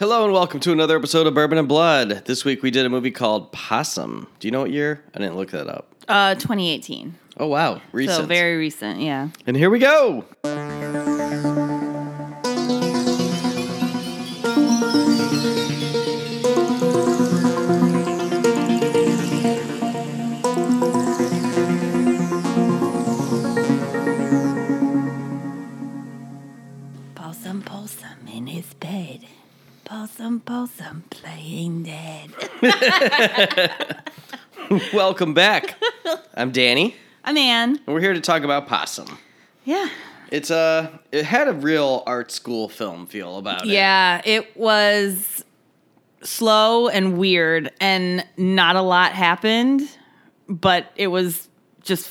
Hello and welcome to another episode of Bourbon and Blood. This week we did a movie called Possum. Do you know what year? I didn't look that up. Uh, 2018. Oh wow, recent. So very recent, yeah. and here we go. welcome back. I'm Danny, A man. and we're here to talk about Possum. Yeah. It's a it had a real art school film feel about it. Yeah, it was slow and weird, and not a lot happened, but it was just.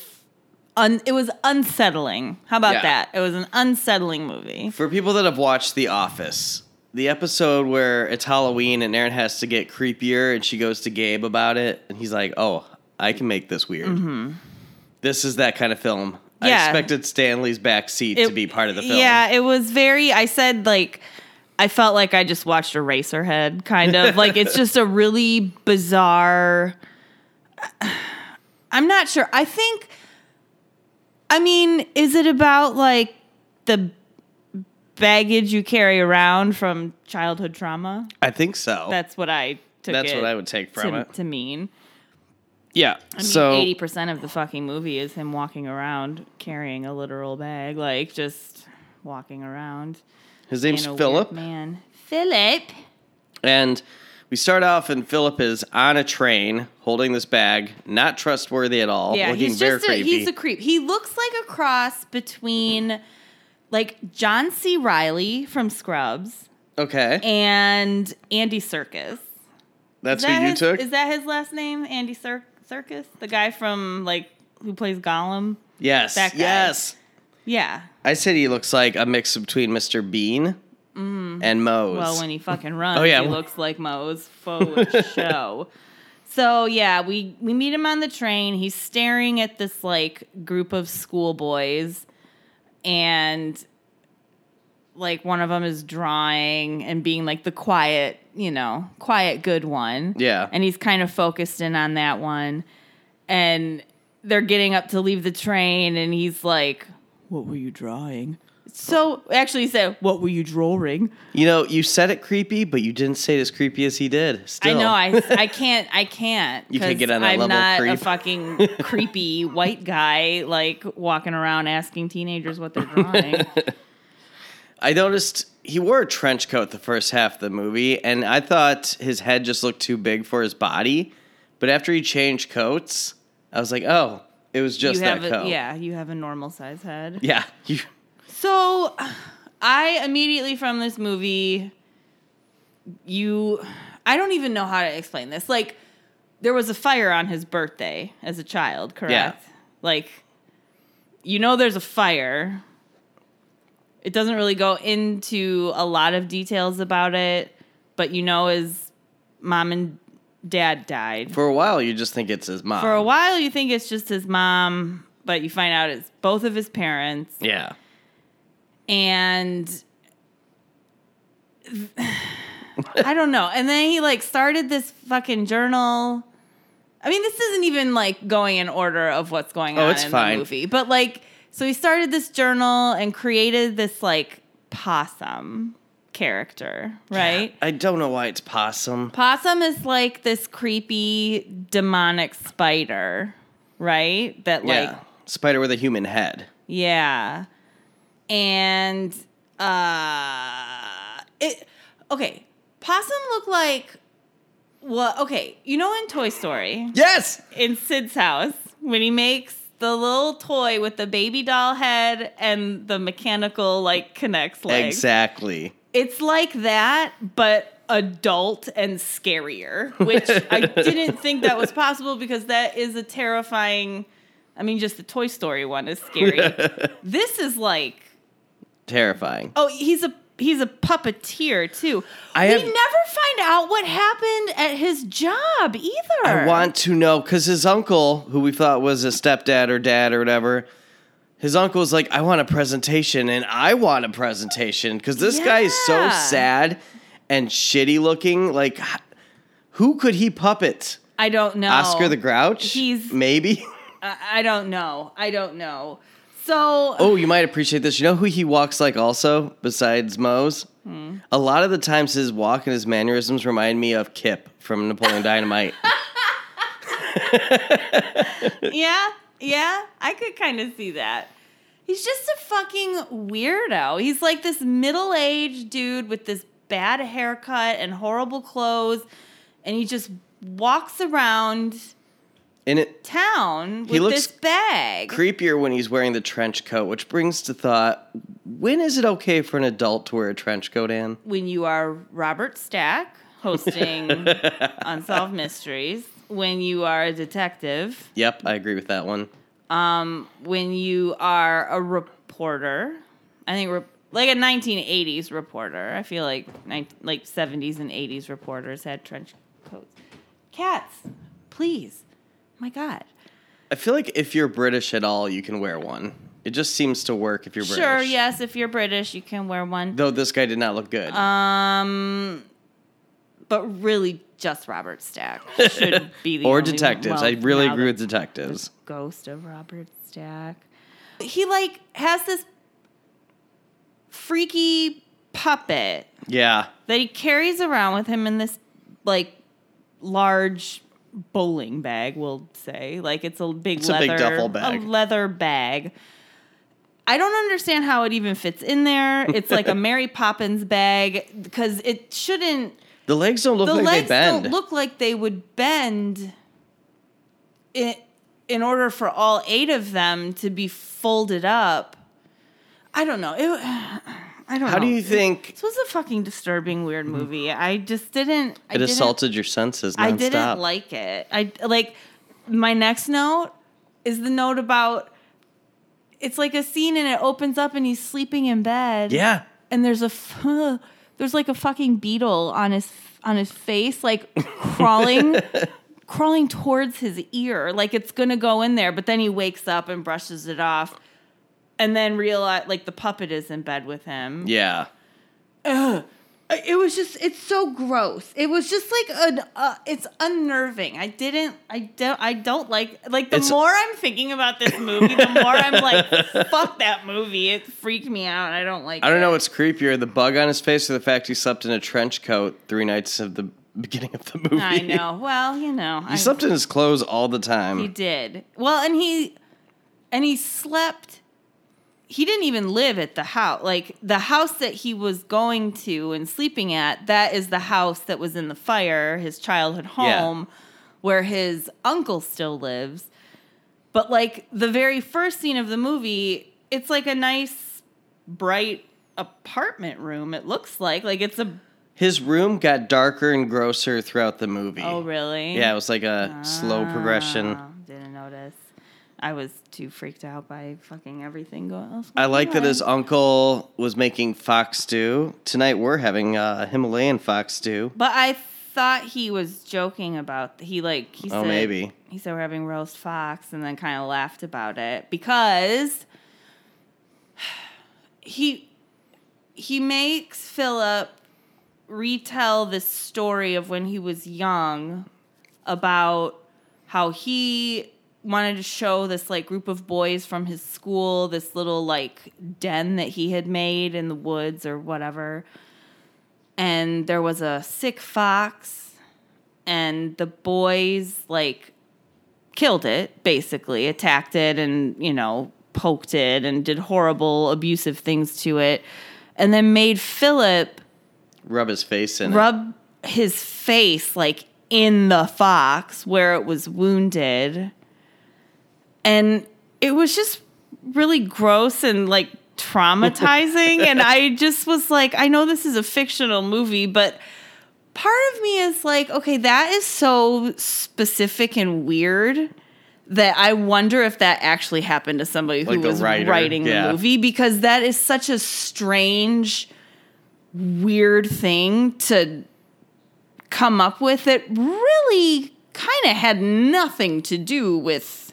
Un- it was unsettling. How about Yeah. that? It was an unsettling movie. For people that have watched The Office, the episode where it's Halloween and Erin has to get creepier and she goes to Gabe about it and he's like, "Oh, I can make this weird." This is that kind of film. I Mm-hmm. Expected Stanley's back seat to be part of the film. Yeah, it was very. I said like, I felt like I just watched a Eraserhead, kind of like it's just a really bizarre. I'm not sure. I think. I mean, is it about like the baggage you carry around from childhood trauma? I think so. That's what I took. That's what I would take from to, it. to mean. yeah. I mean, so eighty percent of the fucking movie is him walking around carrying a literal bag, like just walking around. his name's Philip man. Philip. and we start off and Philip is on a train holding this bag, not trustworthy at all, Yeah, he's just a, he's a creep. He looks like a cross between like John C. Reilly from Scrubs okay. and Andy Serkis. That's Is who that you his, took? Is that his last name? Andy Cir- Serkis, the guy from like who plays Gollum. yes. that guy. Yes. Yeah. I said he looks like a mix between Mr. Bean and Mose. Mm. Well, when he fucking runs, Oh, yeah. he looks like Moe's faux show. So yeah, we we meet him on the train. He's staring at this like group of schoolboys, and like one of them is drawing and being like the quiet, you know, quiet good one. Yeah. and he's kind of focused in on that one, and they're getting up to leave the train, and he's like, "What were you drawing?" So actually, he said, "What were you drawing?" you know, you said it creepy, but you didn't say it as creepy as he did. Still. I know. I I can't. I can't. You can't get on that I'm level not creep. a fucking creepy white guy like walking around asking teenagers what they're drawing. I noticed he wore a trench coat the first half of the movie, and I thought his head just looked too big for his body. But after he changed coats, I was like, oh, it was just you have that a, coat. yeah, you have a normal size head. Yeah. You, So, I immediately from this movie, you, I don't even know how to explain this. Like, there was a fire on his birthday as a child, correct? Yeah. Like, you know, there's a fire. It doesn't really go into a lot of details about it, but you know, his mom and dad died. for a while, you just think it's his mom. For a while, you think it's just his mom, but you find out it's both of his parents Yeah. And I don't know. And then he like started this fucking journal. I mean, this isn't even like going in order of what's going Oh, on in fine. the movie, but like, so he started this journal and created this like possum character, right? I don't know why it's possum. Possum is like this creepy demonic spider, right? That like yeah. Spider with a human head. yeah. And uh it okay, possum look like well, okay, you know in Toy Story, Yes. in Sid's house, when he makes the little toy with the baby doll head and the mechanical like connects legs. Exactly. It's like that, but adult and scarier, which I didn't think that was possible because that is a terrifying. I mean, just the Toy Story one is scary. this is like, Terrifying. oh, he's a he's a puppeteer too. I we have- never find out what happened at his job either. I want to know because his uncle, who we thought was a stepdad or dad or whatever, his uncle was like, "I want a presentation, and I want a presentation because this guy is so sad." and shitty looking. Like, who could he puppet? I don't know. Oscar the Grouch? He's- maybe. I don't know. I don't know. So Oh, you might appreciate this. You know who he walks like also, besides Moe's? Hmm. A lot of the times his walk and his mannerisms remind me of Kip from Napoleon Dynamite. yeah, yeah, I could kind of see that. He's just a fucking weirdo. He's like this middle aged dude with this bad haircut and horrible clothes, and he just walks around And it town with He looks this bag. creepier when he's wearing the trench coat, which brings to thought, when is it okay for an adult to wear a trench coat, Anne? when you are Robert Stack hosting Unsolved Mysteries, when you are a detective, Yep, I agree with that one. Um, when you are a reporter, I think re- like a 1980s reporter. I feel like nine like 70s and 80s reporters had trench coats. Cats, please. My God. I feel like if you're British at all, you can wear one. It just seems to work if you're British. Sure, yes, if you're British, you can wear one. Though this guy did not look good. Um, but really, just Robert Stack should be the or only one. detectives. Well, I really agree with detectives. Ghost of Robert Stack. He like has this freaky puppet Yeah. that he carries around with him in this like large bowling bag. We'll say like it's a big It's a leather big duffel bag. a leather bag. I don't understand how it even fits in there. It's like a Mary Poppins bag because it shouldn't. The legs don't look the like legs they bend. don't look like they would bend. In in order for all eight of them to be folded up. I don't know. It, I don't know. How do you think This was a fucking disturbing, weird mm-hmm. movie. I just didn't. I it didn't, assaulted your senses nonstop? I didn't like it. I like my next note is the note about. It's like a scene and it opens up and he's sleeping in bed. Yeah. And there's a there's like a fucking beetle on his on his face, like crawling. crawling towards his ear like it's gonna go in there but then he wakes up and brushes it off and then realize like the puppet is in bed with him Yeah. Ugh. It was just, it's so gross. It was just like an, uh, it's unnerving. I didn't, I don't, I don't like, like the It's- more I'm thinking about this movie, the more I'm like, fuck that movie. It freaked me out. I don't like I don't it. know what's creepier, the bug on his face or the fact he slept in a trench coat three nights of the beginning of the movie. I know. Well, you know. he I, slept in his clothes all the time. He did. Well, and he, and he slept, he didn't even live at the house. Like the house that he was going to and sleeping at, that is the house that was in the fire, his childhood Yeah. home, where his uncle still lives. But like the very first scene of the movie, it's like a nice, bright apartment room. It looks like like it's a. His room got darker and grosser throughout the movie. Oh really? Yeah, it was like a slow progression. Ah, Didn't notice. I was too freaked out by fucking everything going. on. I like that his uncle was making fox stew. Tonight we're having uh, Himalayan fox stew. But I thought he was joking about he like he Oh, said maybe. he said we're having roast fox and then kind of laughed about it because he he makes Philip retell this story of when he was young about how he wanted to show this like group of boys from his school this little like den that he had made in the woods or whatever and there was a sick fox and the boys like killed it basically attacked it and you know poked it and did horrible abusive things to it and then made philip Rub his face in it. rub his face like in the fox where it was wounded and it was just really gross and like traumatizing and i just was like i know this is a fictional movie but part of me is like okay that is so specific and weird that i wonder if that actually happened to somebody who Like was writer, writing yeah. the movie because that is such a strange weird thing to come up with that really kind of had nothing to do with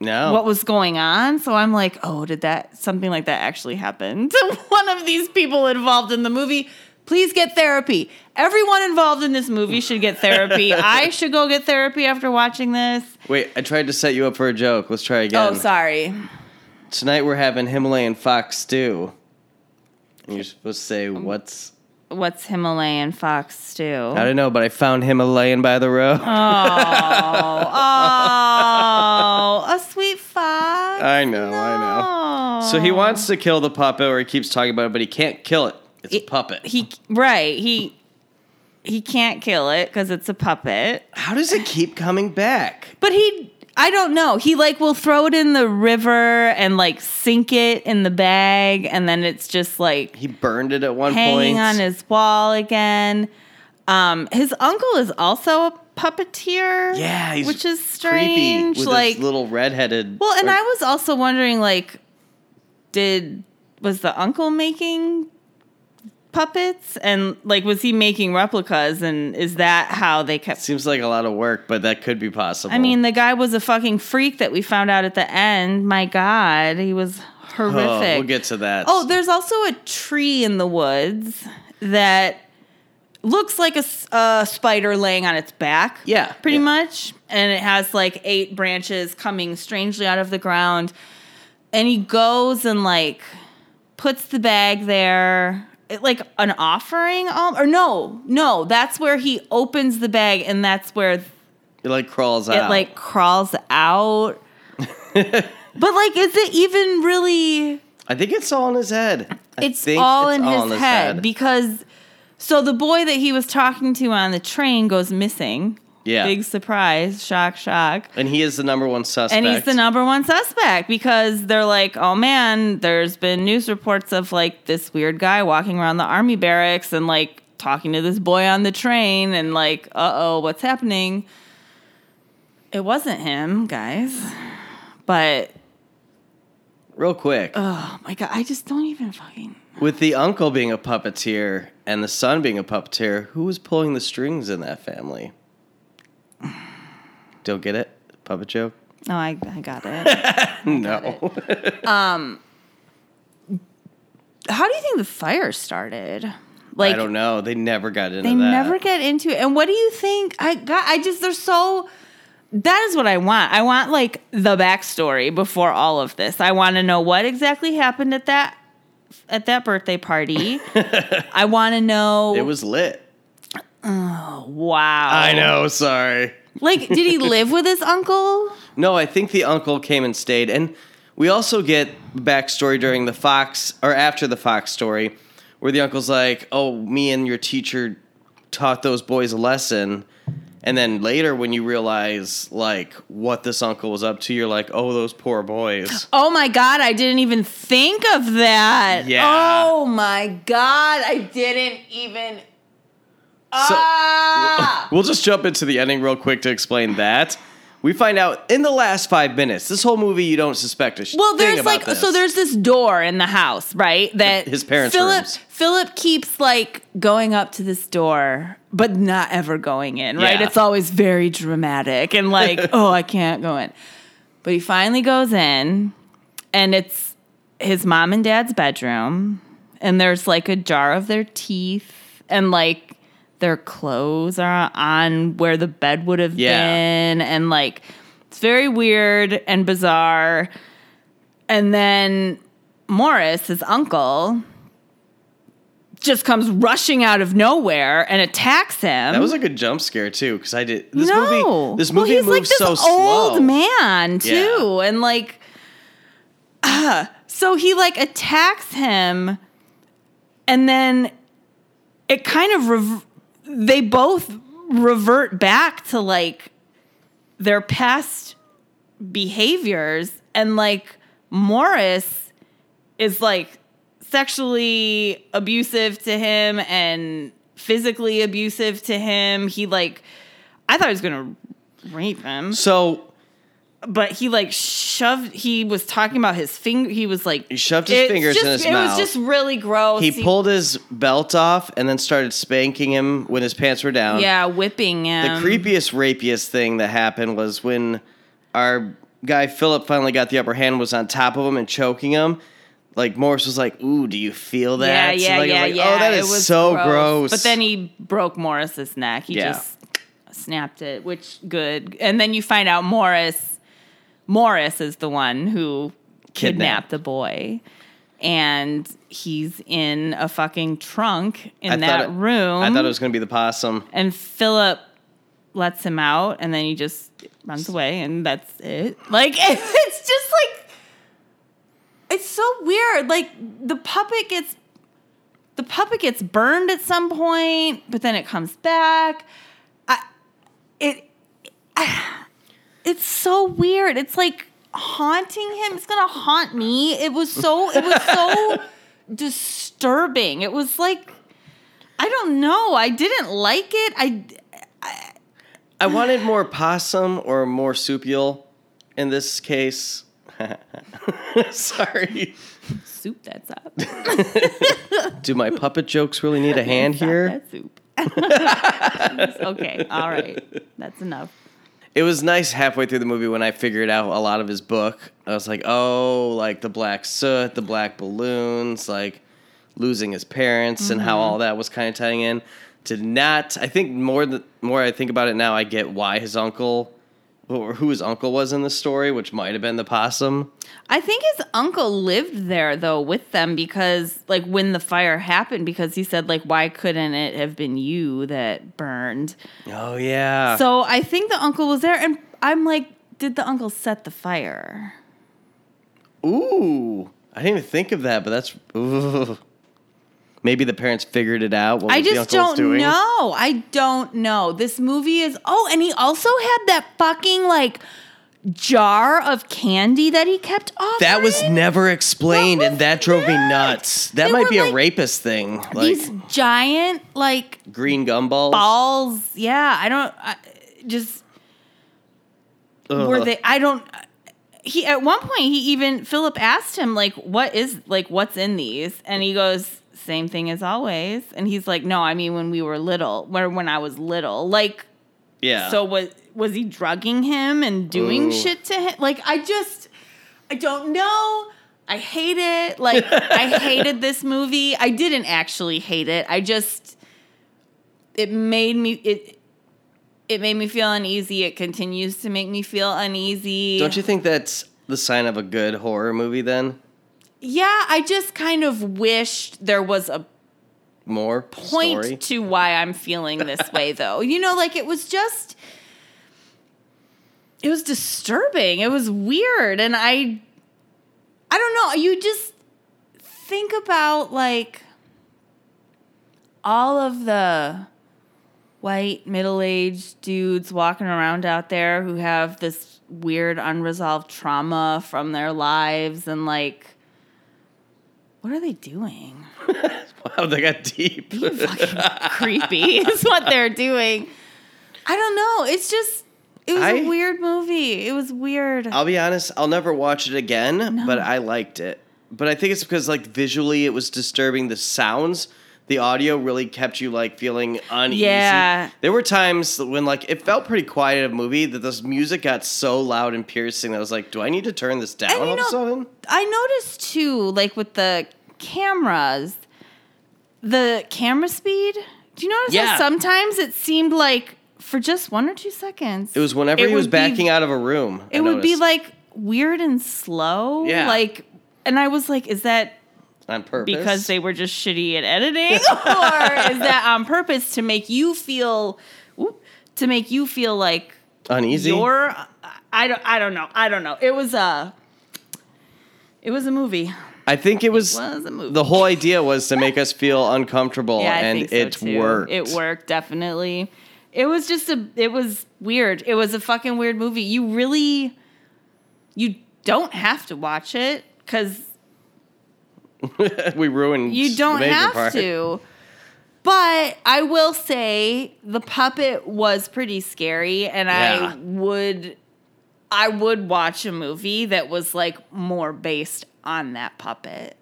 no. what was going on. So I'm like, oh, did that something like that actually happen to one of these people involved in the movie? Please get therapy. Everyone involved in this movie should get therapy. I should go get therapy after watching this. Wait, I tried to set you up for a joke. Let's try again. Oh, sorry. Tonight we're having Himalayan fox stew. And you're supposed to say Um, what's What's Himalayan fox stew? I don't know, but I found Himalayan by the road. Oh, oh, a sweet fox. I know, I know. So he wants to kill the puppet, or he keeps talking about it, but he can't kill it. It's a puppet. He right. He he can't kill it because it's a puppet. How does it keep coming back? But he, I don't know. He like will throw it in the river and like sink it in the bag, and then it's just like He burned it at one hanging point. on his wall again. Um, his uncle is also a puppeteer. yeah, he's which is strange. like, little redheaded. well, and or- I was also wondering, like, did was the uncle making puppets, and like, was he making replicas, and is that how they kept? seems like a lot of work, but that could be possible. I mean, the guy was a fucking freak that we found out at the end. My God, he was horrific. oh, we'll get to that. Oh, there's also a tree in the woods that looks like a spider laying on its back. Yeah, Pretty yeah. much. And it has like eight branches coming strangely out of the ground. And he goes and like puts the bag there. It, like an offering um, or no no that's where he opens the bag and that's where it like crawls it out. It like crawls out but like is it even really I think it's all in his head. I it's all it's in all his, head, because so the boy that he was talking to on the train goes missing. Yeah. Big surprise, shock, shock. and he is the number one suspect. And he's the number one suspect because they're like, oh man, there's been news reports of like this weird guy walking around the army barracks and like talking to this boy on the train and like, uh oh, what's happening? It wasn't him, guys. But Real quick, oh my god, I just don't even fucking with the uncle being a puppeteer and the son being a puppeteer, who was pulling the strings in that family? Don't get it? Puppet joke? No, I, I got it. no. Um, How do you think the fire started? Like I don't know. They never got into they that. never get into it. And what do you think? I got. I just they're so. That is what I want. I want like the backstory before all of this. I want to know what exactly happened at that at that birthday party. I want to know. It was lit. Wow. I know. Sorry. Like, did he live with his uncle? No, I think the uncle came and stayed, and we also get backstory during the Fox or after the Fox story, where the uncle's like, "Oh, me and your teacher taught those boys a lesson." And then later, when you realize like what this uncle was up to, you're like, "Oh, those poor boys." Oh my god, I didn't even think of that. Yeah. Oh my god, I didn't even. So- ah. We'll just jump into the ending real quick to explain that. We find out in the last five minutes. This whole movie, you don't suspect a sh- Well, there's like this. so there's this door in the house, right? That His parents' Philip rooms. Philip keeps like going up to this door, but not ever going in, right? Yeah. It's always very dramatic and like, oh, I can't go in. But he finally goes in, and it's his mom and dad's bedroom, and there's like a jar of their teeth, and like their clothes are on where the bed would have Yeah. been, and like it's very weird and bizarre. And then Morris, his uncle, just comes rushing out of nowhere and attacks him. That was like a good jump scare too, because I did this no. movie. This well, movie he's moves like this so old slow. man too, Yeah. and like, ah, so he like attacks him, and then it kind of rev- they both revert back to like their past behaviors, and like Morris is like sexually abusive to him and physically abusive to him. He like I thought he was gonna rape him. So But he like shoved he was talking about his finger he was like he shoved his fingers just- in his it mouth. It was just really gross. he pulled his belt off and then started spanking him when his pants were down. yeah, whipping him. The creepiest, rapiest thing that happened was when our guy Philip finally got the upper hand, was on top of him and choking him. like Morris was like, "Ooh, do you feel that?" Yeah, So, yeah, like, oh, yeah, like, yeah. Oh, that is so gross. But then he broke Morris's neck. He Yeah. just snapped it, which good. And then you find out Morris Morris is the one who Kidnapped. kidnapped the boy. And he's in a fucking trunk in I that it- room. I thought it was gonna be the possum. and Philip lets him out and then he just runs away and that's it. Like it's just like it's so weird. Like the puppet gets the puppet gets burned at some point, but then it comes back. I it it's so weird. It's like haunting him. It's gonna haunt me. It was so it was so disturbing. It was like I don't know. I didn't like it. I I wanted more possum or more soupial in this case. Sorry. soup that's up. Do my puppet jokes really need a hand here? That soup. okay. All right. That's enough. It was nice halfway through the movie when I figured out a lot of his book. I was like, oh, like the black soot, the black balloons, like losing his parents and how Mm-hmm. all that was kind of tying in. Did not. I think more the more I think about it now, I get why his uncle or who his uncle was in the story, which might have been the possum. I think his uncle lived there though with them because like when the fire happened because he said like why couldn't it have been you that burned. Oh yeah. So I think the uncle was there and I'm like did the uncle set the fire? Ooh, I didn't even think of that, but that's ooh. Maybe the parents figured it out. What I was just don't doing. know. I don't know. This movie is Oh, and he also had that fucking like jar of candy that he kept offering. That was never explained, What and that drove me nuts. That They might be a like rapist thing, like these giant like green gumballs. balls. Yeah, I don't I, just Ugh. were they I don't he at one point he even Philip asked him like what is like what's in these and he goes same thing as always and he's like no I mean when we were little when when I was little like Yeah. so was was he drugging him and doing Ooh. shit to him like I just I don't know I hate it like I hated this movie I didn't actually hate it I just it made me it it made me feel uneasy. It continues to make me feel uneasy. don't you think that's the sign of a good horror movie? Then Yeah, I just kind of wished there was a more point story. to why I'm feeling this way though. You know, like it was just it was disturbing. It was weird and I I don't know, you just think about like all of the white middle-aged dudes walking around out there who have this weird unresolved trauma from their lives and like what are they doing? Wow, they got deep. fucking creepy is what they're doing. I don't know. It's just it was I- a weird movie. It was weird. I'll be honest, I'll never watch it again, No. but I liked it. But I think it's because like visually it was disturbing the sounds. The audio really kept you like feeling uneasy. Yeah. There were times when like it felt pretty quiet in a movie that this music got so loud and piercing that I was like, do I need to turn this down And all of a sudden? I noticed too, like with the cameras, the camera speed. Do you notice Yeah. how sometimes it seemed like for just one or two seconds? It was whenever it he was would be- backing out of a room. I It would be like weird and slow. Yeah. Like, and I was like, is that on purpose because they were just shitty at editing, or is that on purpose to make you feel, to make you feel like uneasy. you're? I don't. I don't know. I don't know. It was a. It was a movie. I think it was, was a movie. the whole idea was to make us feel uncomfortable, Yeah, I and think so it too. worked. It worked definitely. It was just a. It was weird. It was a fucking weird movie. You really, you don't have to watch it because we ruined. you don't have part. to. But I will say the puppet was pretty scary, and Yeah. I would, I would watch a movie that was like more based on that puppet.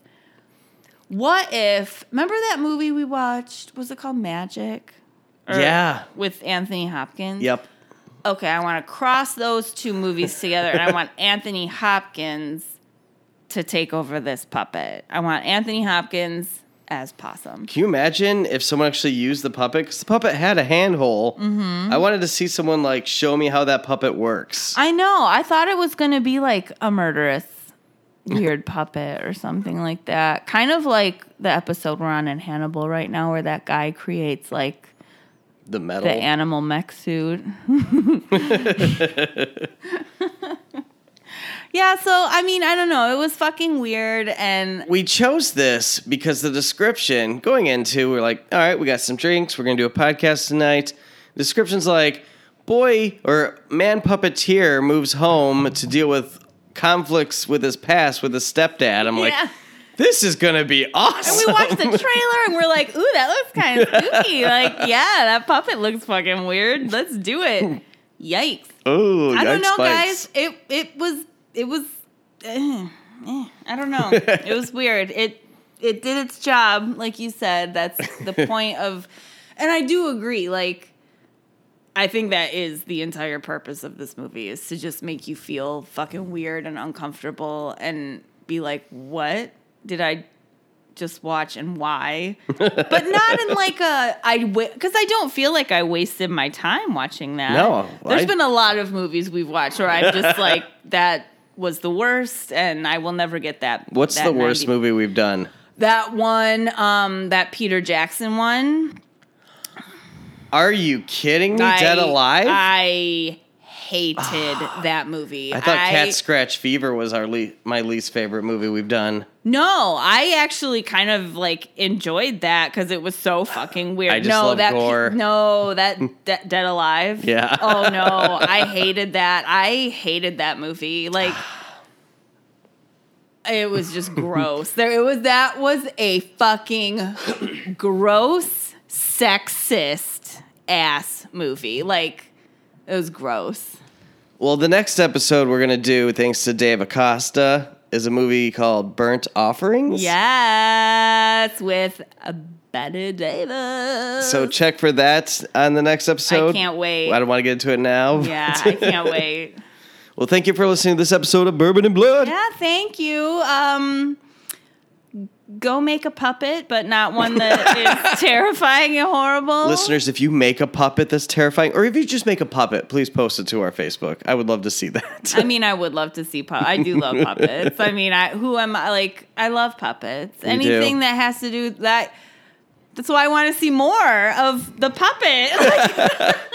What if? Remember that movie we watched? Was it called Magic? Or- Yeah. with Anthony Hopkins. Yep. Okay, I want to cross those two movies together, and I want Anthony Hopkins to take over this puppet. I want Anthony Hopkins as Possum. Can you imagine if someone actually used the puppet? Because the puppet had a handhole. Mm-hmm. I wanted to see someone like show me how that puppet works. I know. I thought it was going to be like a murderous weird puppet or something like that. Kind of like the episode we're on in Hannibal right now where that guy creates like the metal. the animal mech suit. yeah, so I mean, I don't know. It was fucking weird and we chose this because the description going into, we're like, all right, we got some drinks. We're going to do a podcast tonight. The description's like, boy or man puppeteer moves home to deal with conflicts with his past with his stepdad. I'm like, Yeah. this is going to be awesome. And we watched the trailer and we're like, ooh, that looks kind of spooky. Like, yeah, that puppet looks fucking weird. Let's do it. Yikes. Ooh, I don't yikes know, guys. It it was it was eh, eh, I don't know. it was weird. It it did its job, like you said. That's the point of and I do agree, like I think that is the entire purpose of this movie is to just make you feel fucking weird and uncomfortable and be like, "What did I just watch and why?" but not in like a I because I don't feel like I wasted my time watching that. No, there's I- been a lot of movies we've watched where I'm just like that was the worst, and I will never get that. What's that the worst 90 movie we've done? That one, um, that Peter Jackson one. Are you kidding me? Dead Alive? I hated that movie. I thought Cat Scratch Fever was our le- my least favorite movie we've done. No, I actually kind of like enjoyed that because it was so fucking weird. I just no, love that gore. no, that De- Dead Alive. Yeah. Oh no, I hated that. I hated that movie. Like. It was just gross. There, it was. That was a fucking gross, sexist ass movie. Like, it was gross. Well, the next episode we're gonna do, thanks to Dave Acosta, is a movie called Burnt Offerings. Yes, with Bette Davis. So check for that on the next episode. I can't wait. I don't want to get into it now. Yeah, I can't wait. well, thank you for listening to this episode of Bourbon and Blood. Yeah, thank you. Um, go make a puppet, but not one that is terrifying and horrible. Listeners, if you make a puppet that's terrifying, or if you just make a puppet, please post it to our Facebook. I would love to see that. I mean, I would love to see puppets. I do love puppets. I mean, I who am I? Like, I love puppets. do. Anything that has to do with that. That's why I want to see more of the puppet.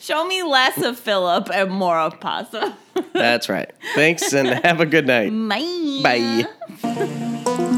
Show me less of Philip and more of Possum. that's right. Thanks and have a good night. Bye. Bye.